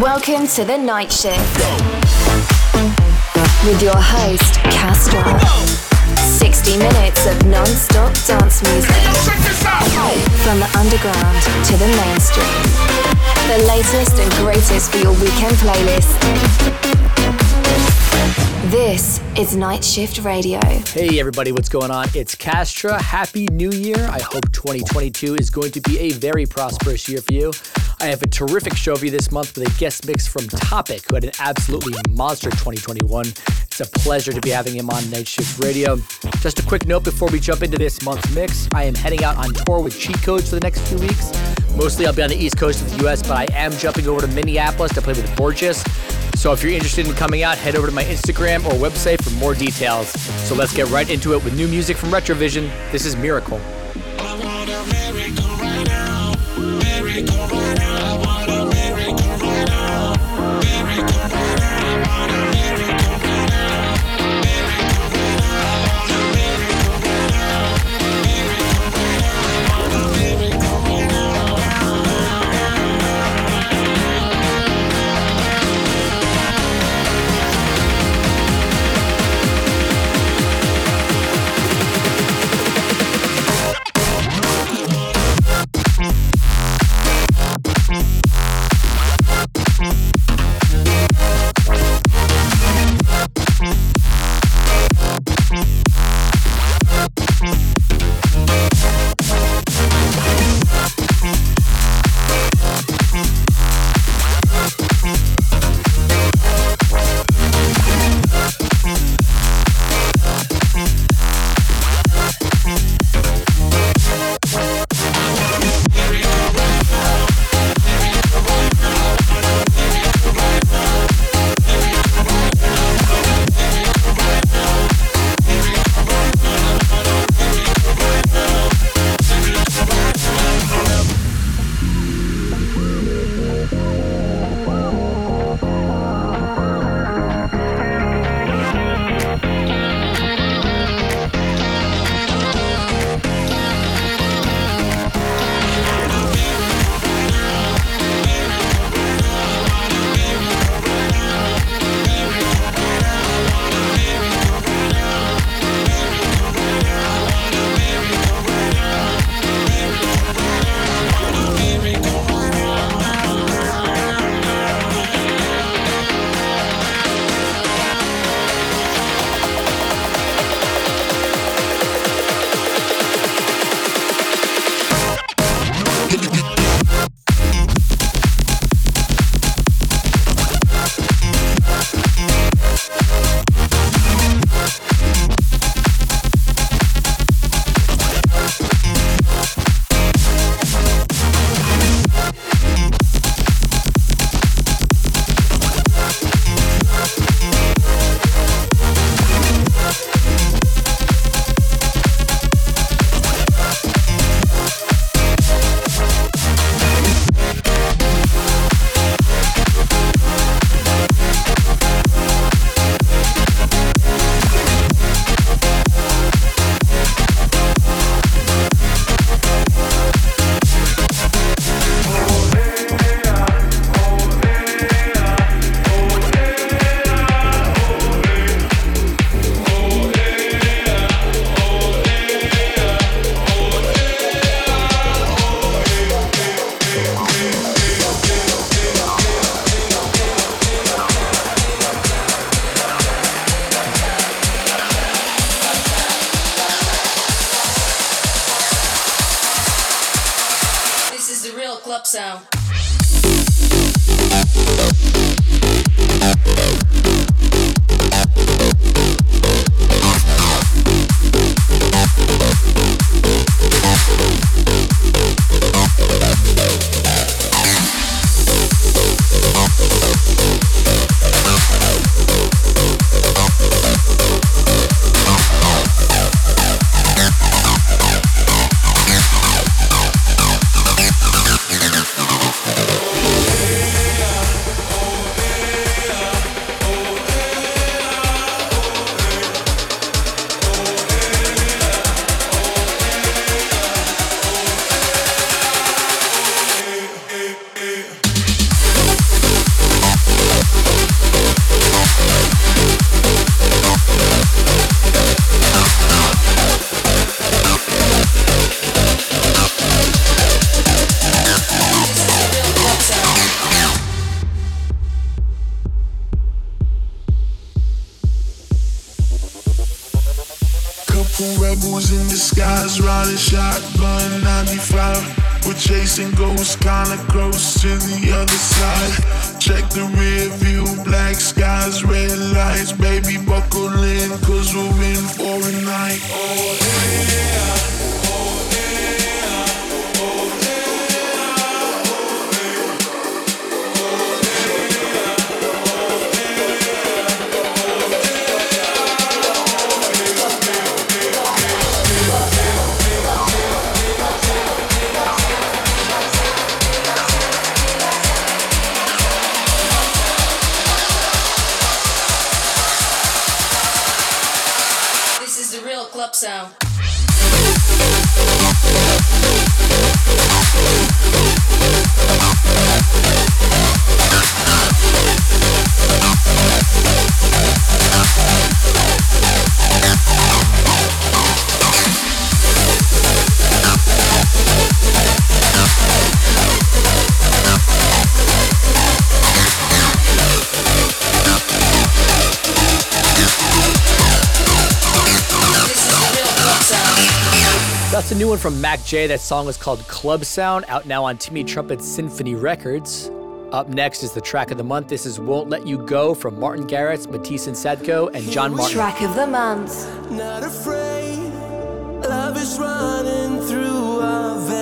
Welcome to the night shift with your host, Castro. 60 minutes of non-stop dance music. From the underground to the mainstream. The latest and greatest for your weekend playlist. This is Night Shift Radio. Hey everybody, what's going on? It's Castra. Happy New Year. I hope 2022 is going to be a very prosperous year for you. I have a terrific show for you this month with a guest mix from Topic, who had an absolutely monster 2021. It's a pleasure to be having him on Night Shift Radio. Just a quick note before we jump into this month's mix I am heading out on tour with Cheat Codes for the next few weeks. Mostly I'll be on the East Coast of the US, but I am jumping over to Minneapolis to play with Borgeous. So if you're interested in coming out, head over to my Instagram or website for more details. So let's get right into it with new music from Retrovision. This is Miracle. Ghosts, kinda close to the other side. Check the rear view, black skies, red lights. Baby, buckle in, cause we're in for a night. Oh, yeah. Sound. That's a new one from MAKJ. That song is called Club Sound, out now on Timmy Trumpet's Sinphony Records. Up next is the track of the month. This is Won't Let You Go from Martin Garrix, Matisse and Sadko, and John Martin. Track of the month. Not afraid, love is running through our veins.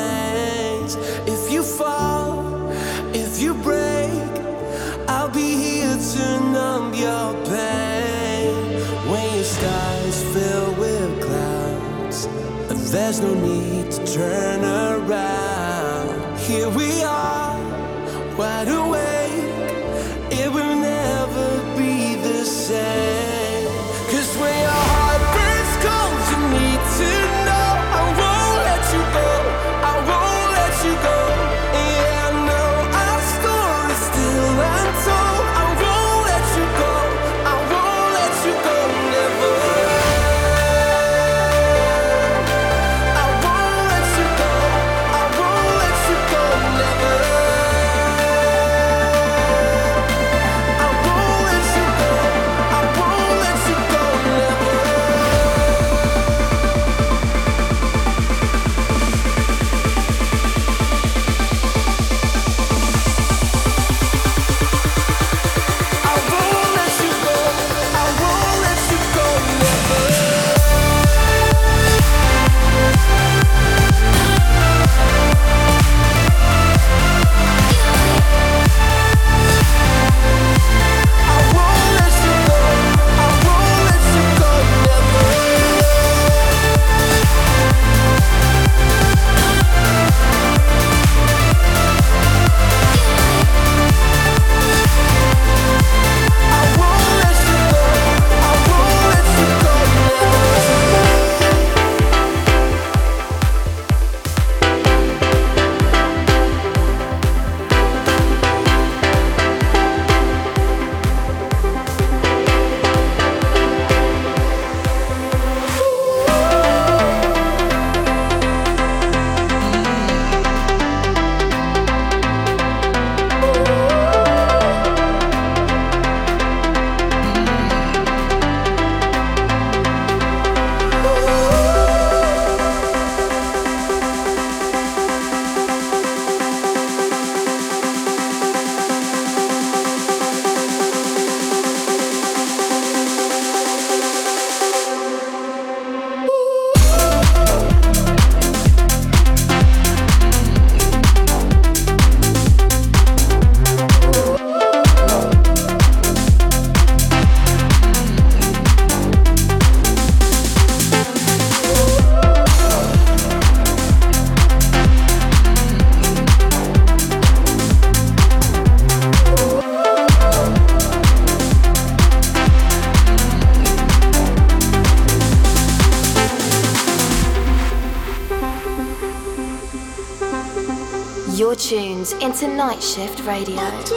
There's no need to turn around. Here we are, wide awake. Shift Radio.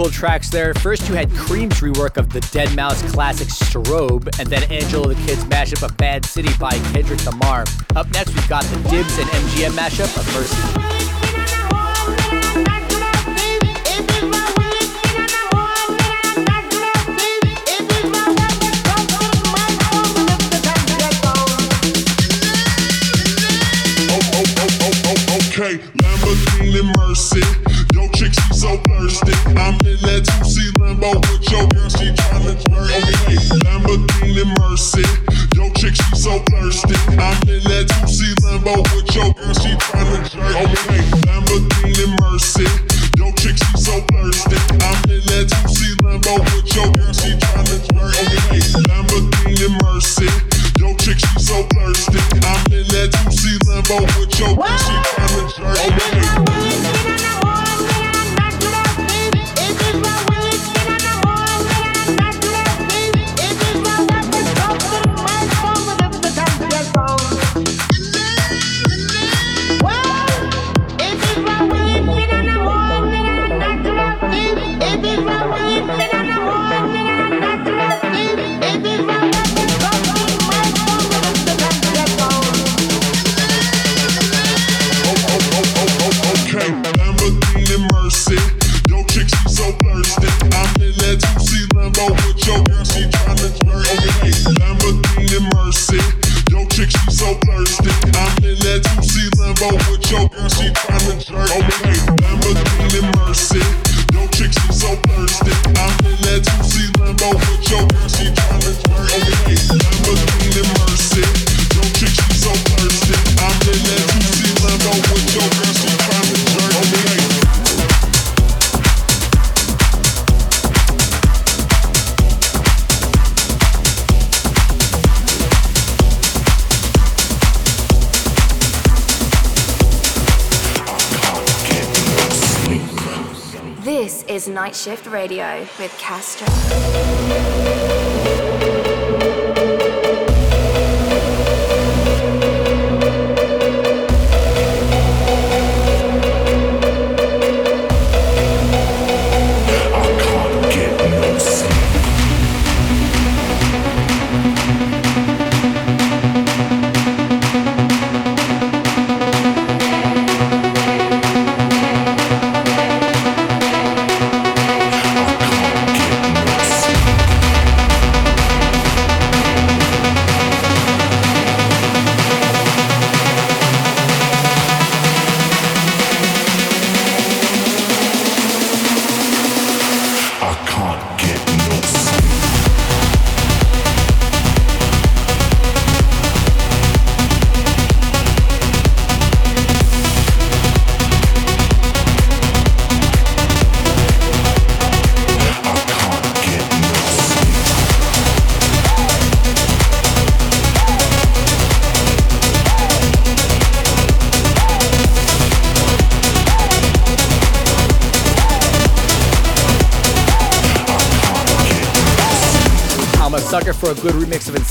Cool tracks there. First, you had Cream's rework of the Deadmau5 classic Strobe, and then Angelo the Kid's mashup of m.A.A.d city by Kendrick Lamar. Up next, we've got the Dibs and MGM mashup of Mercy. Lamborghini Mercy. Yo, chick, she so thirsty. I'm in that 2C Lambo with your girl, she tryna jerk. Okay, Lamborghini Mercy. Yo, chick, she so thirsty. I'm in that 2C Lambo with your girl, Shift Radio with Castro.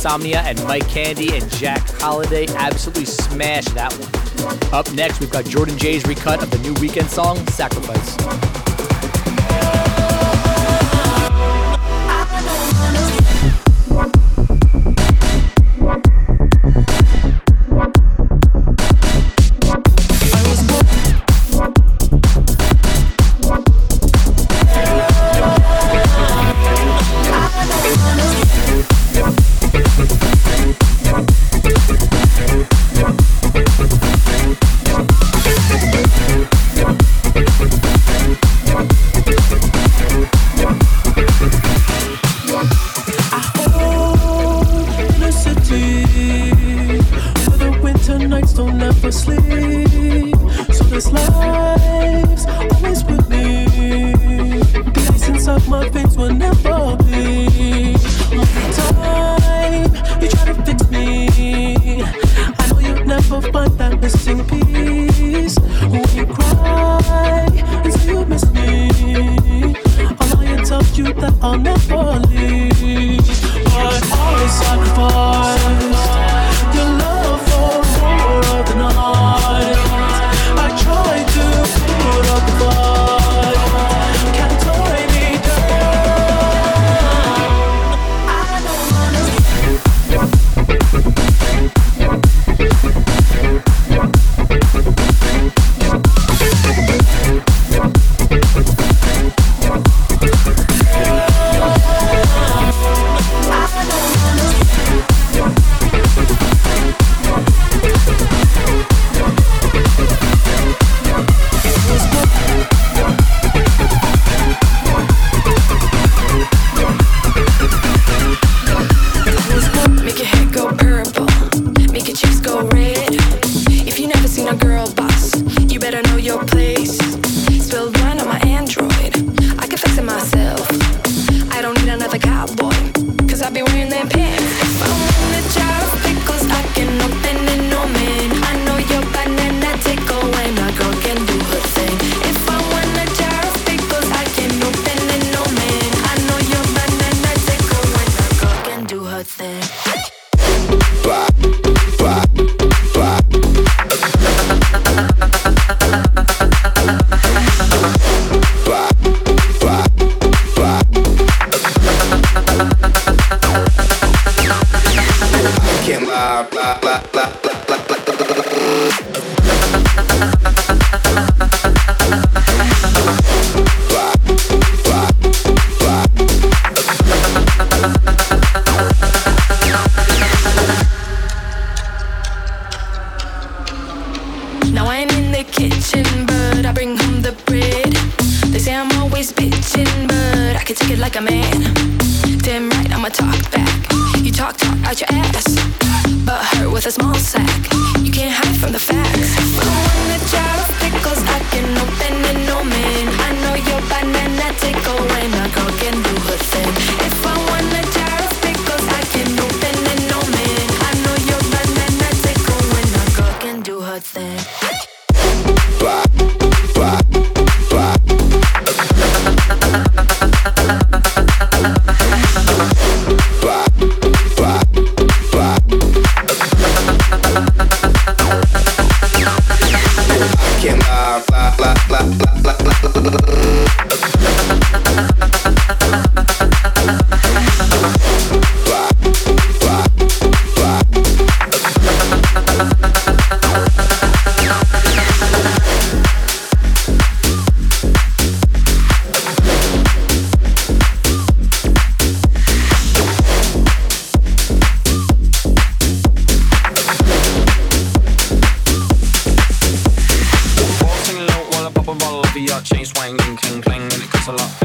Insomnia and Mike Candys and Jack Holiday absolutely smashed that one. Up next, we've got Jordan Jay's recut of the new Weeknd song, Sacrifice. Sleep. So this life's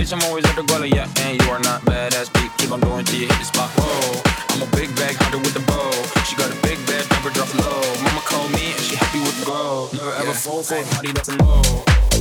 bitch, I'm always at the gully, yeah. And you are not badass, beat. Keep on going till you hit the spot. Whoa, I'm a big bag hunter with a bow. She got a big bed, never drop low. Mama called me and she happy with the gold. Never yeah. ever fall for a body that's low.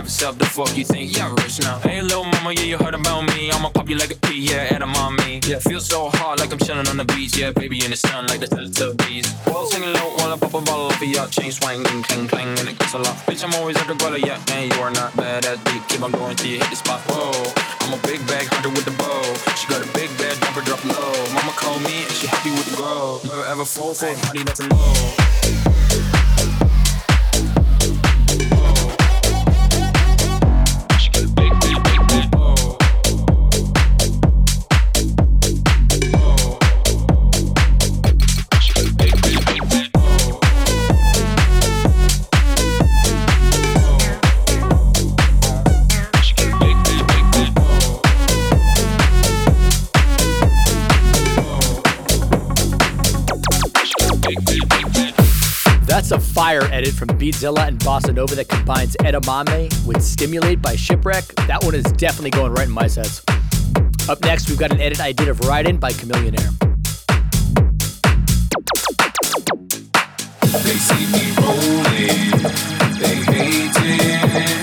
Private the fuck you think? you're rich now. Hey, little mama, yeah, you heard about me. I'ma pop you like a pea, yeah, at a mommy. Yeah, feel so hot like I'm chilling on the beach. Yeah, baby in the sun like the Teletubbies. Well, sing low while I pop a ball off of your chain swinging, clang, clang, and it gets a lot. Bitch, I'm always at the guala, yeah, man, you are not bad at deep. Keep on going till you hit the spot. Whoa, I'm a big bag hunter with the bow. She got a big bag, drop her, drop low. Mama called me and she happy with the grow. Never ever fall for a party that's a low. Fire edit from Beatzilla and Bossa Nova that combines Edamame with Stimulate by Shipwreck. That one is definitely going right in my sets. Up next, we've got an edit I did of Ridin' by Chamillionaire. They see me rolling, they hating,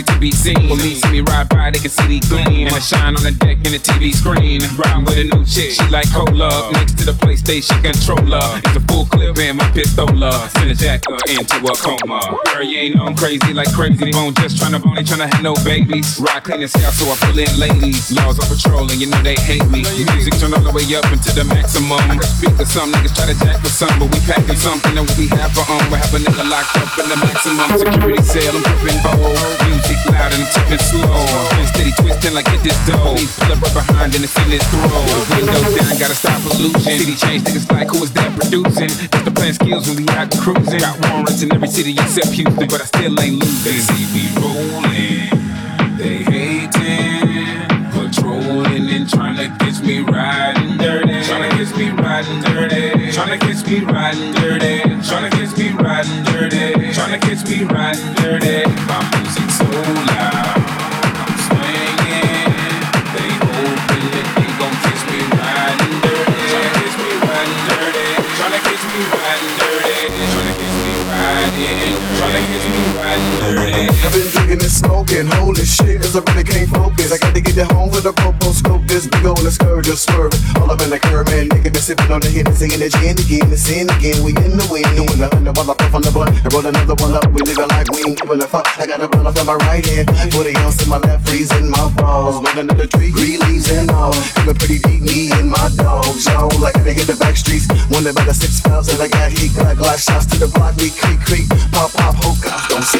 easy to be seen. When me see me ride by, they can see the gleam. I shine on the deck in the TV screen. Riding with a new chick, she like cola. Next to the PlayStation controller, it's a full clip in my pistola. Send a jacker into a coma. Girl, you ain't I'm crazy like crazy. Bone just tryna bone, ain't tryna have no babies. Ride clean and hell, so I pull in ladies. Laws are patrolling, you know they hate me. Music turn all the way up into the maximum. I speak to some niggas try to jack for some, but we packing something that we have for own. We have a nigga locked up in the maximum security cell. I'm gripping bold. Music loud and tipping slow. And steady twisting like get this dough. Pull up right behind and it's in this throw. Windows down, gotta stop pollution. City change niggas like who is that producing? Just the playing skills when we out cruising. Got warrants in every city except Houston, but I still ain't losing. They see me rolling, they hating, patrolling and trying to catch me riding dirty. Trying to catch me riding dirty. Trying to catch me riding dirty. Trying to catch me riding dirty. Trying to catch me riding me riding dirty. To catch me riding. Trying to catch me. I've been drinking and smoking, holy shit, cause I really can't focus. I got to get it home with a popo scope, this big ol' skirt just swerving. All up in the curb, man, nigga been sipping on the Hennessy and the gin again, the sin again. We in the wind, doing a hundred while I puff on the blunt and roll another one up. We living like we ain't giving a fuck. I got a run off in my right hand, 40 ounce in my left, freezing my balls. One under the tree, green leaves and all. Feeling pretty deep, me and my dogs, yo. Like they hit the back streets, wonder about the six I got heat. Got glass shots to the block, we creep, creep, pop, pop, hookah. Don't see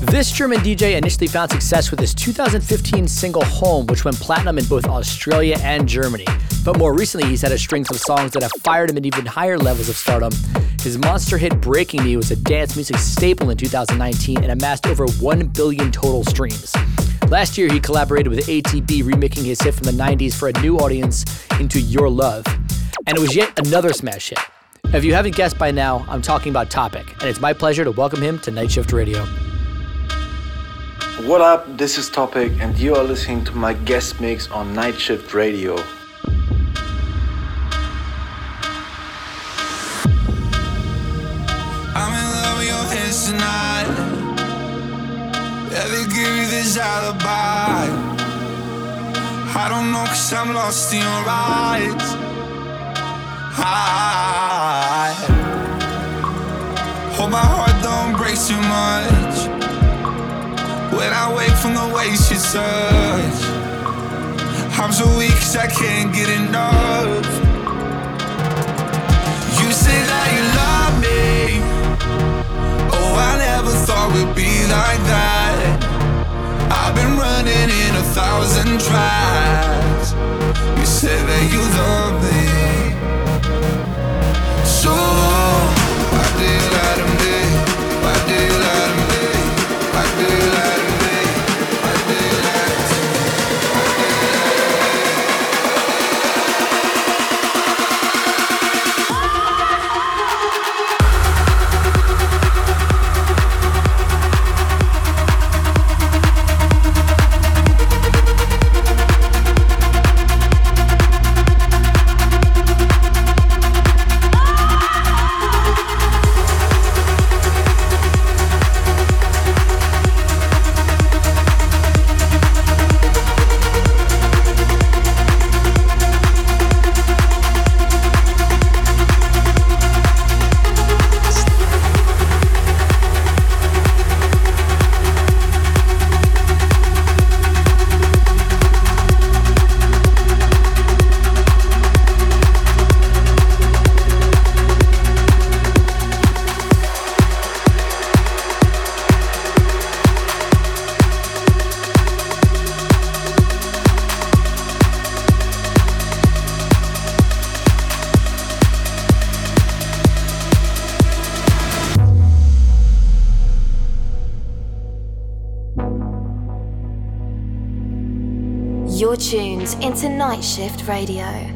This German DJ initially found success with his 2015 single Home, which went platinum in both Australia and Germany. But more recently, he's had a string of songs that have fired him at even higher levels of stardom. His monster hit Breaking Me was a dance music staple in 2019 and amassed over 1 billion total streams. Last year, he collaborated with ATB, remaking his hit from the 90s for a new audience into Your Love. And it was yet another smash hit. If you haven't guessed by now, I'm talking about Topic, and it's my pleasure to welcome him to Night Shift Radio. What up? This is Topic, and you are listening to my guest mix on Night Shift Radio. I'm in love with your hips tonight. Give you this alibi. I don't know, cause I'm lost in your eyes. Touch, I'm so weak cause I can't get enough. You say that you love me. Oh, I never thought we'd be like that. I've been running in a thousand tries. You said that you love You're tuned into Night Shift Radio.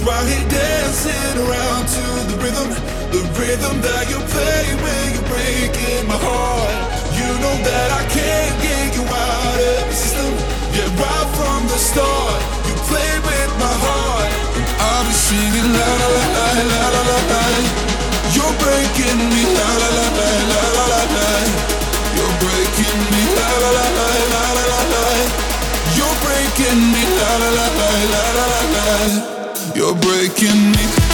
Just right dancing around to the rhythm, the rhythm that you play when you're breaking my heart. You know that I can't get you out of the system. Yeah, right from the start, you play with my heart. I'll be singing la la la la la la la. You're breaking me la la la la la la la la. You're breaking me la la la la la la la la. You're breaking me la la la la la la la. You're breaking me.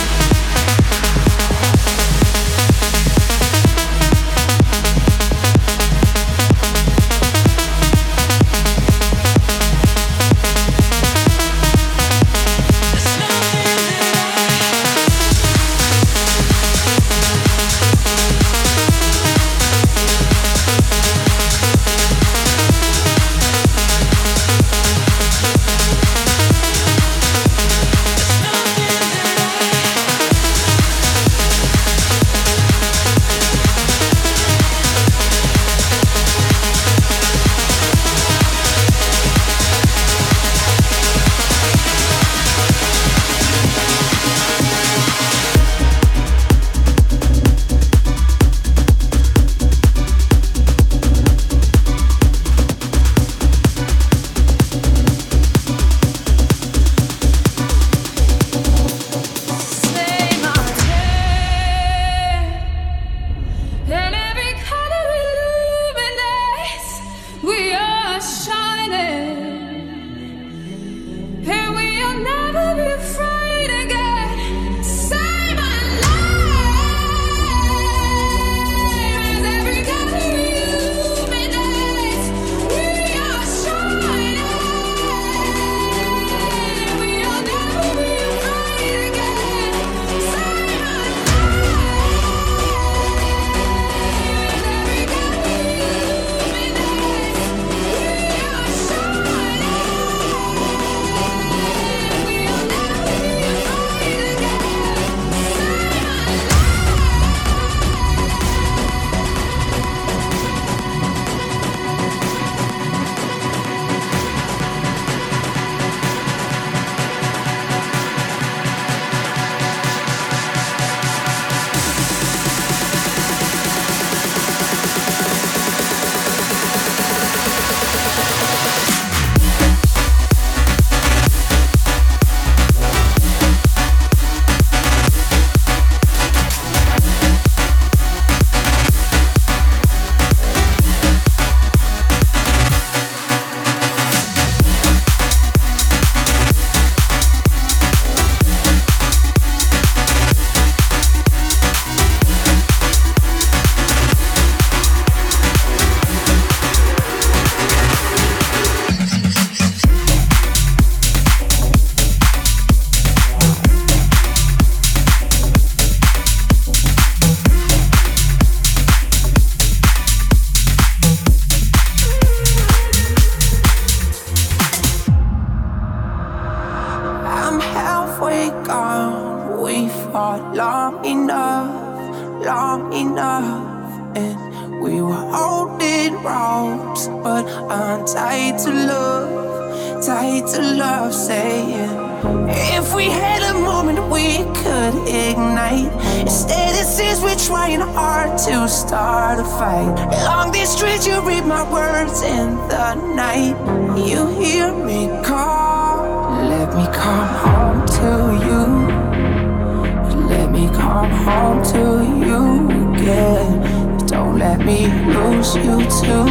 Let me lose you too.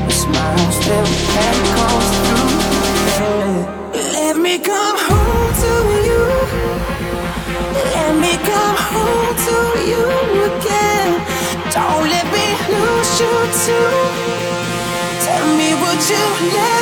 Your smile still echoes through. Let me come home to you. Let me come home to you again. Don't let me lose you too. Tell me, would you let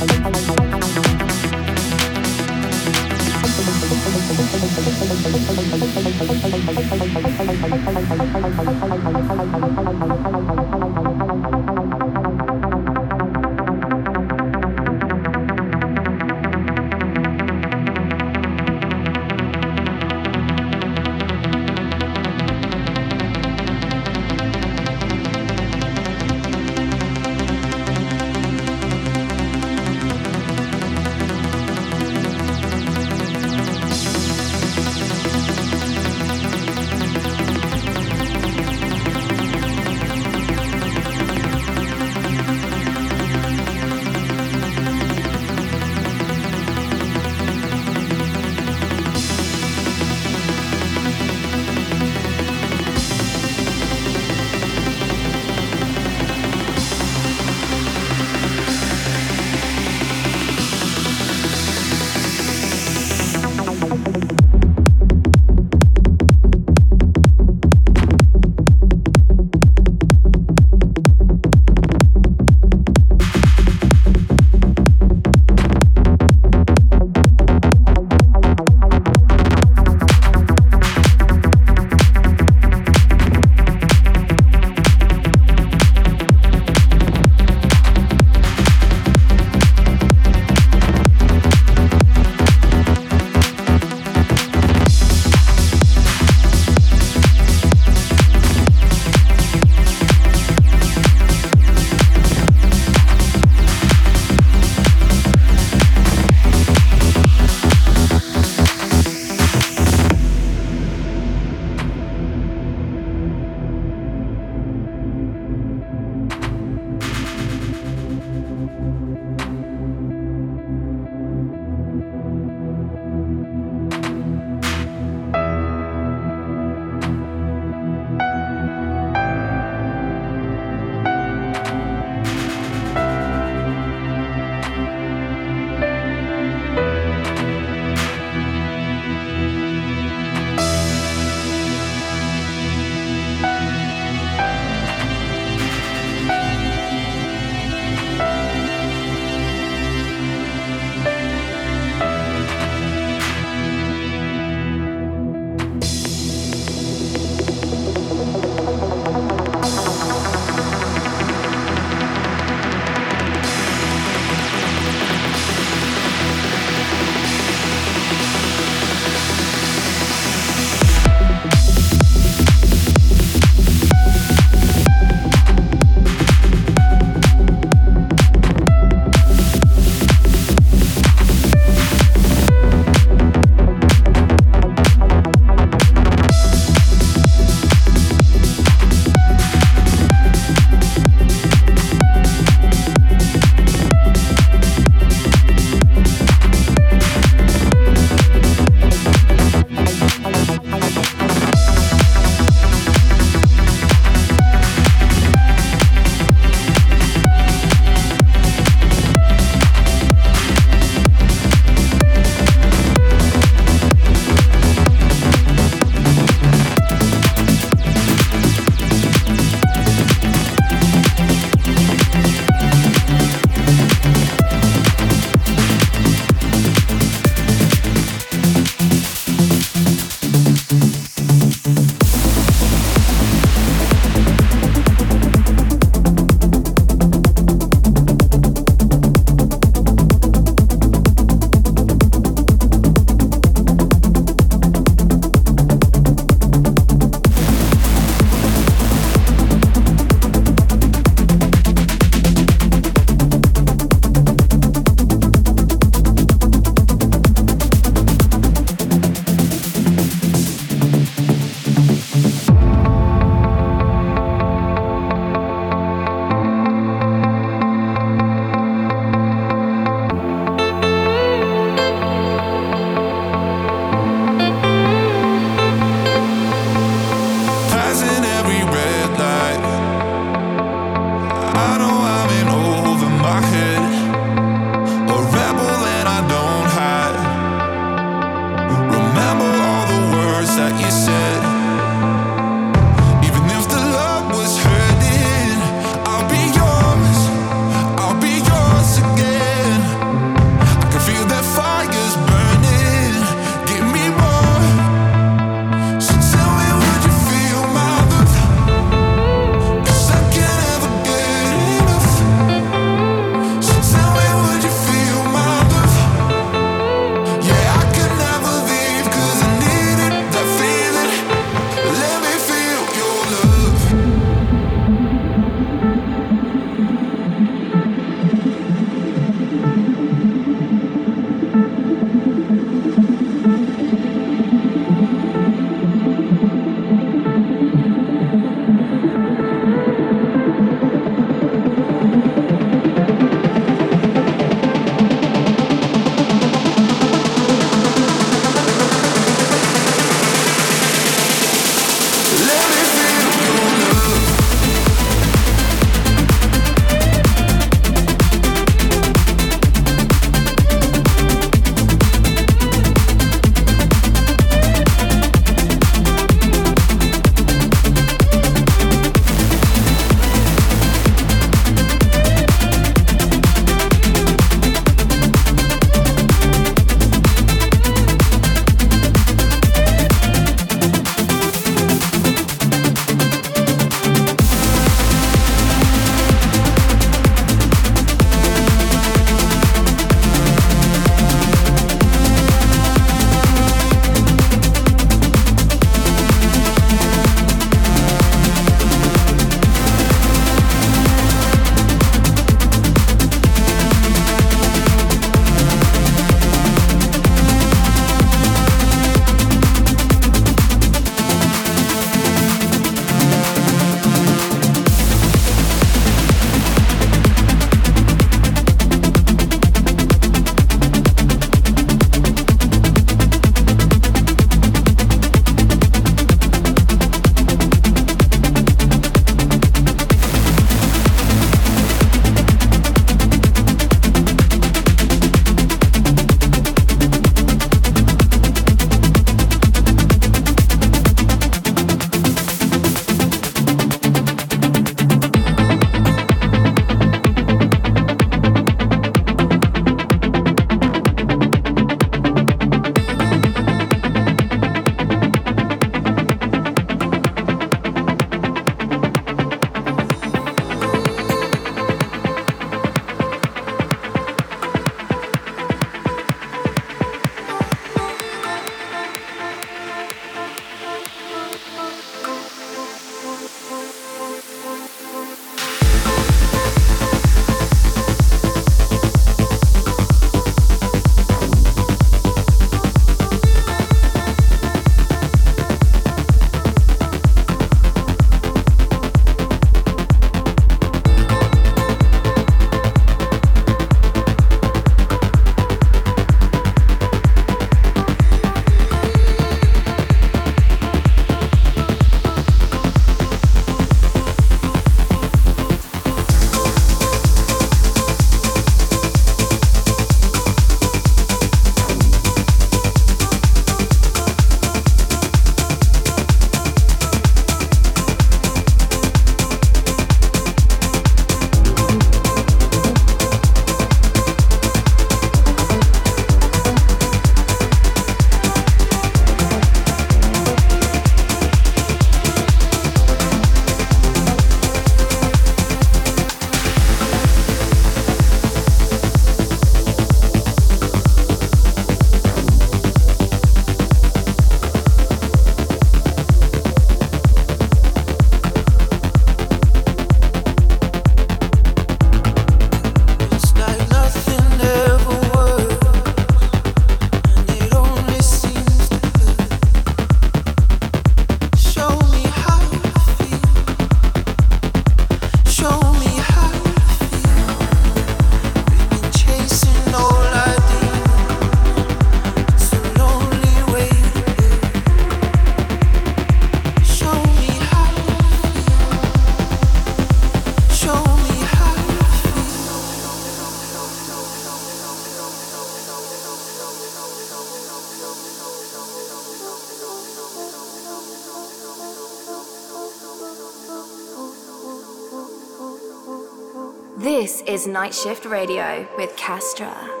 This is Night Shift Radio with Kastra.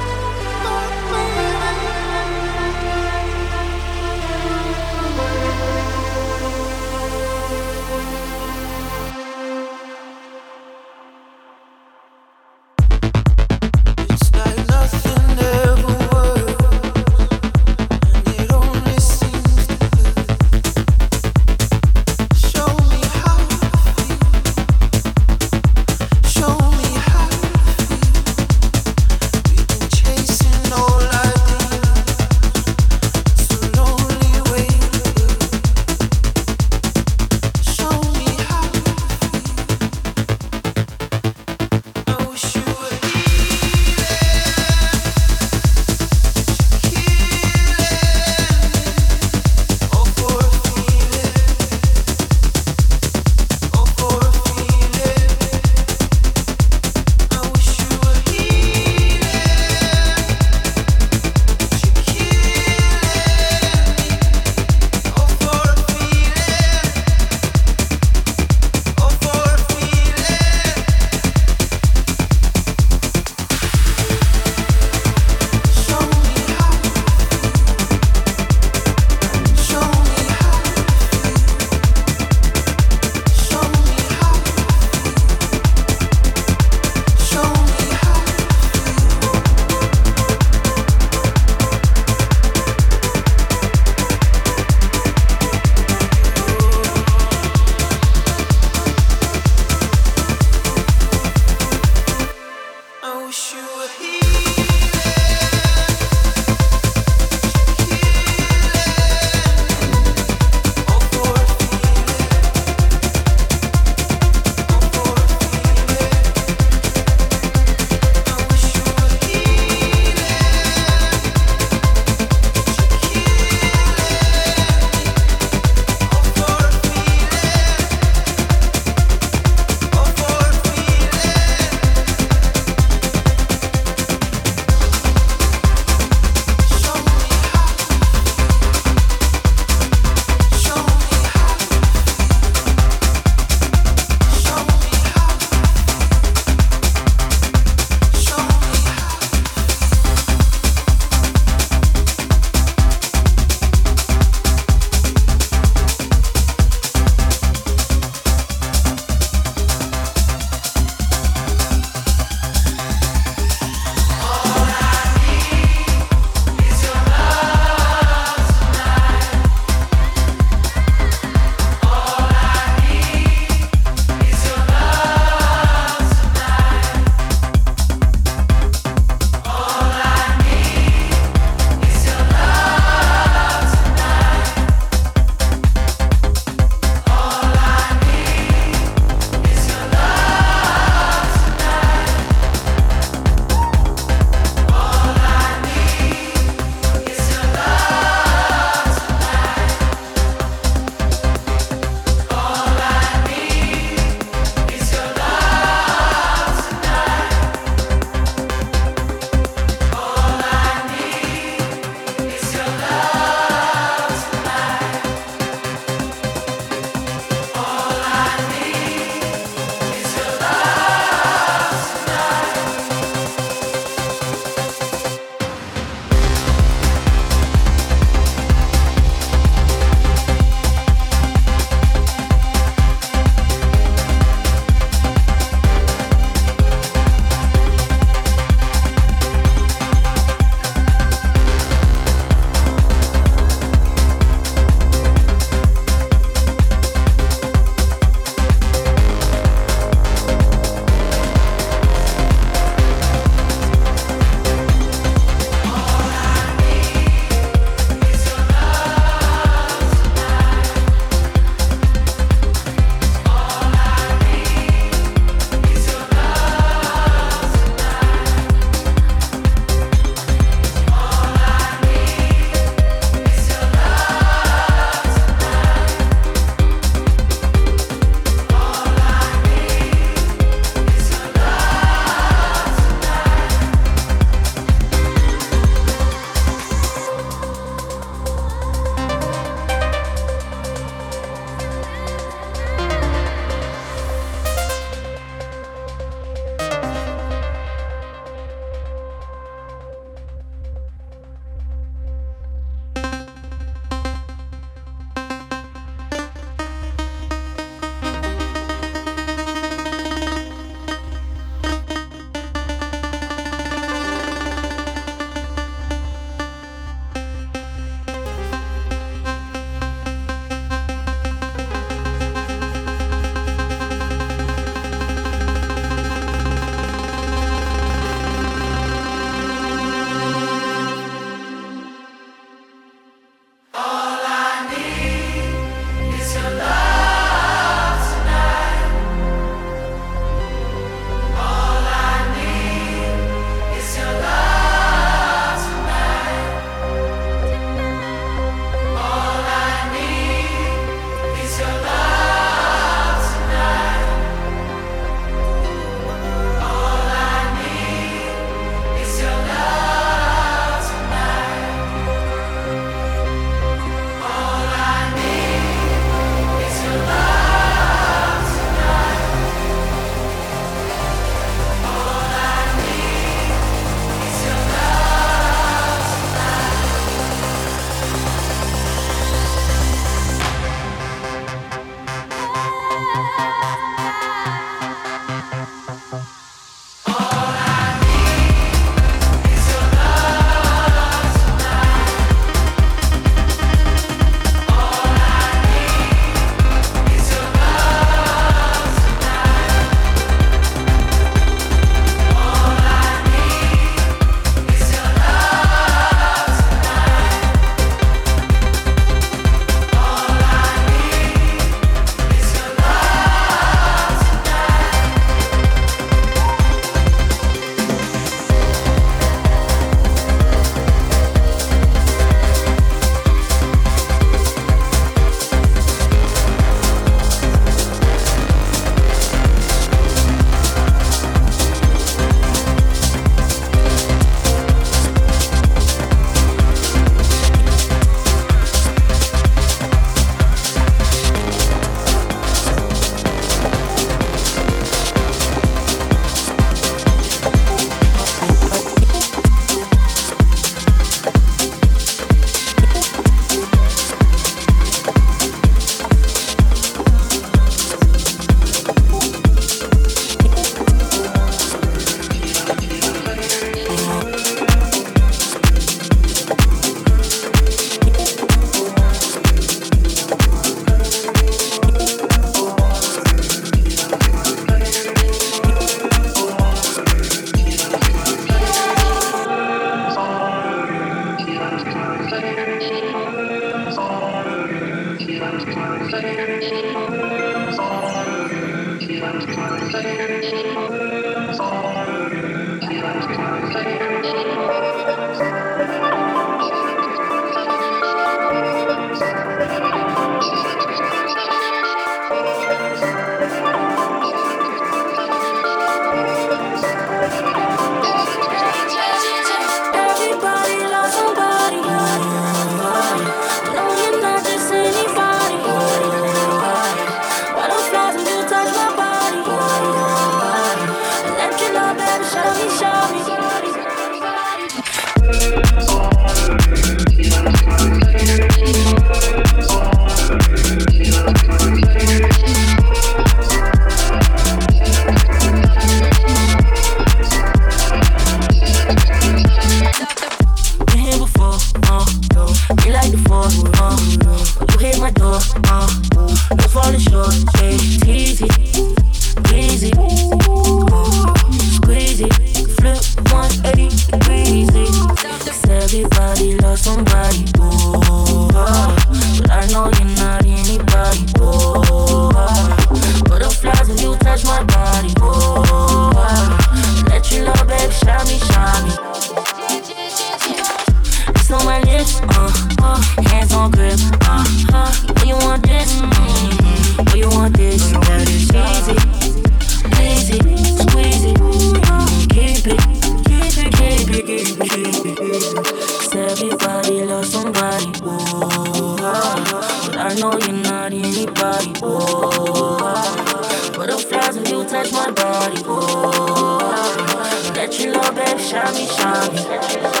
shami shami.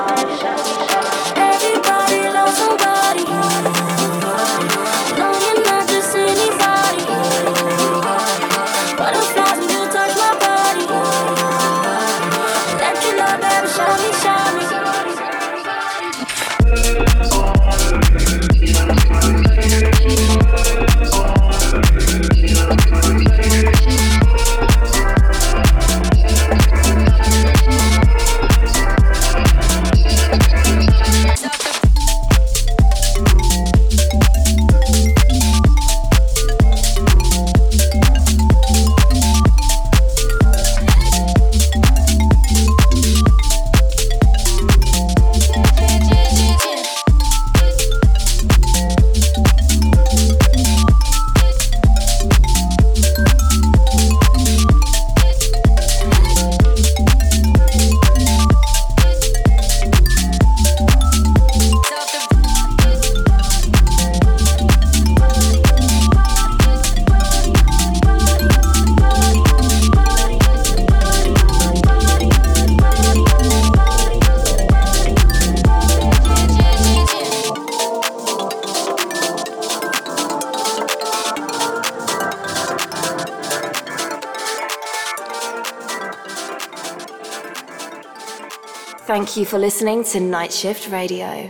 Thank you for listening to Night Shift Radio.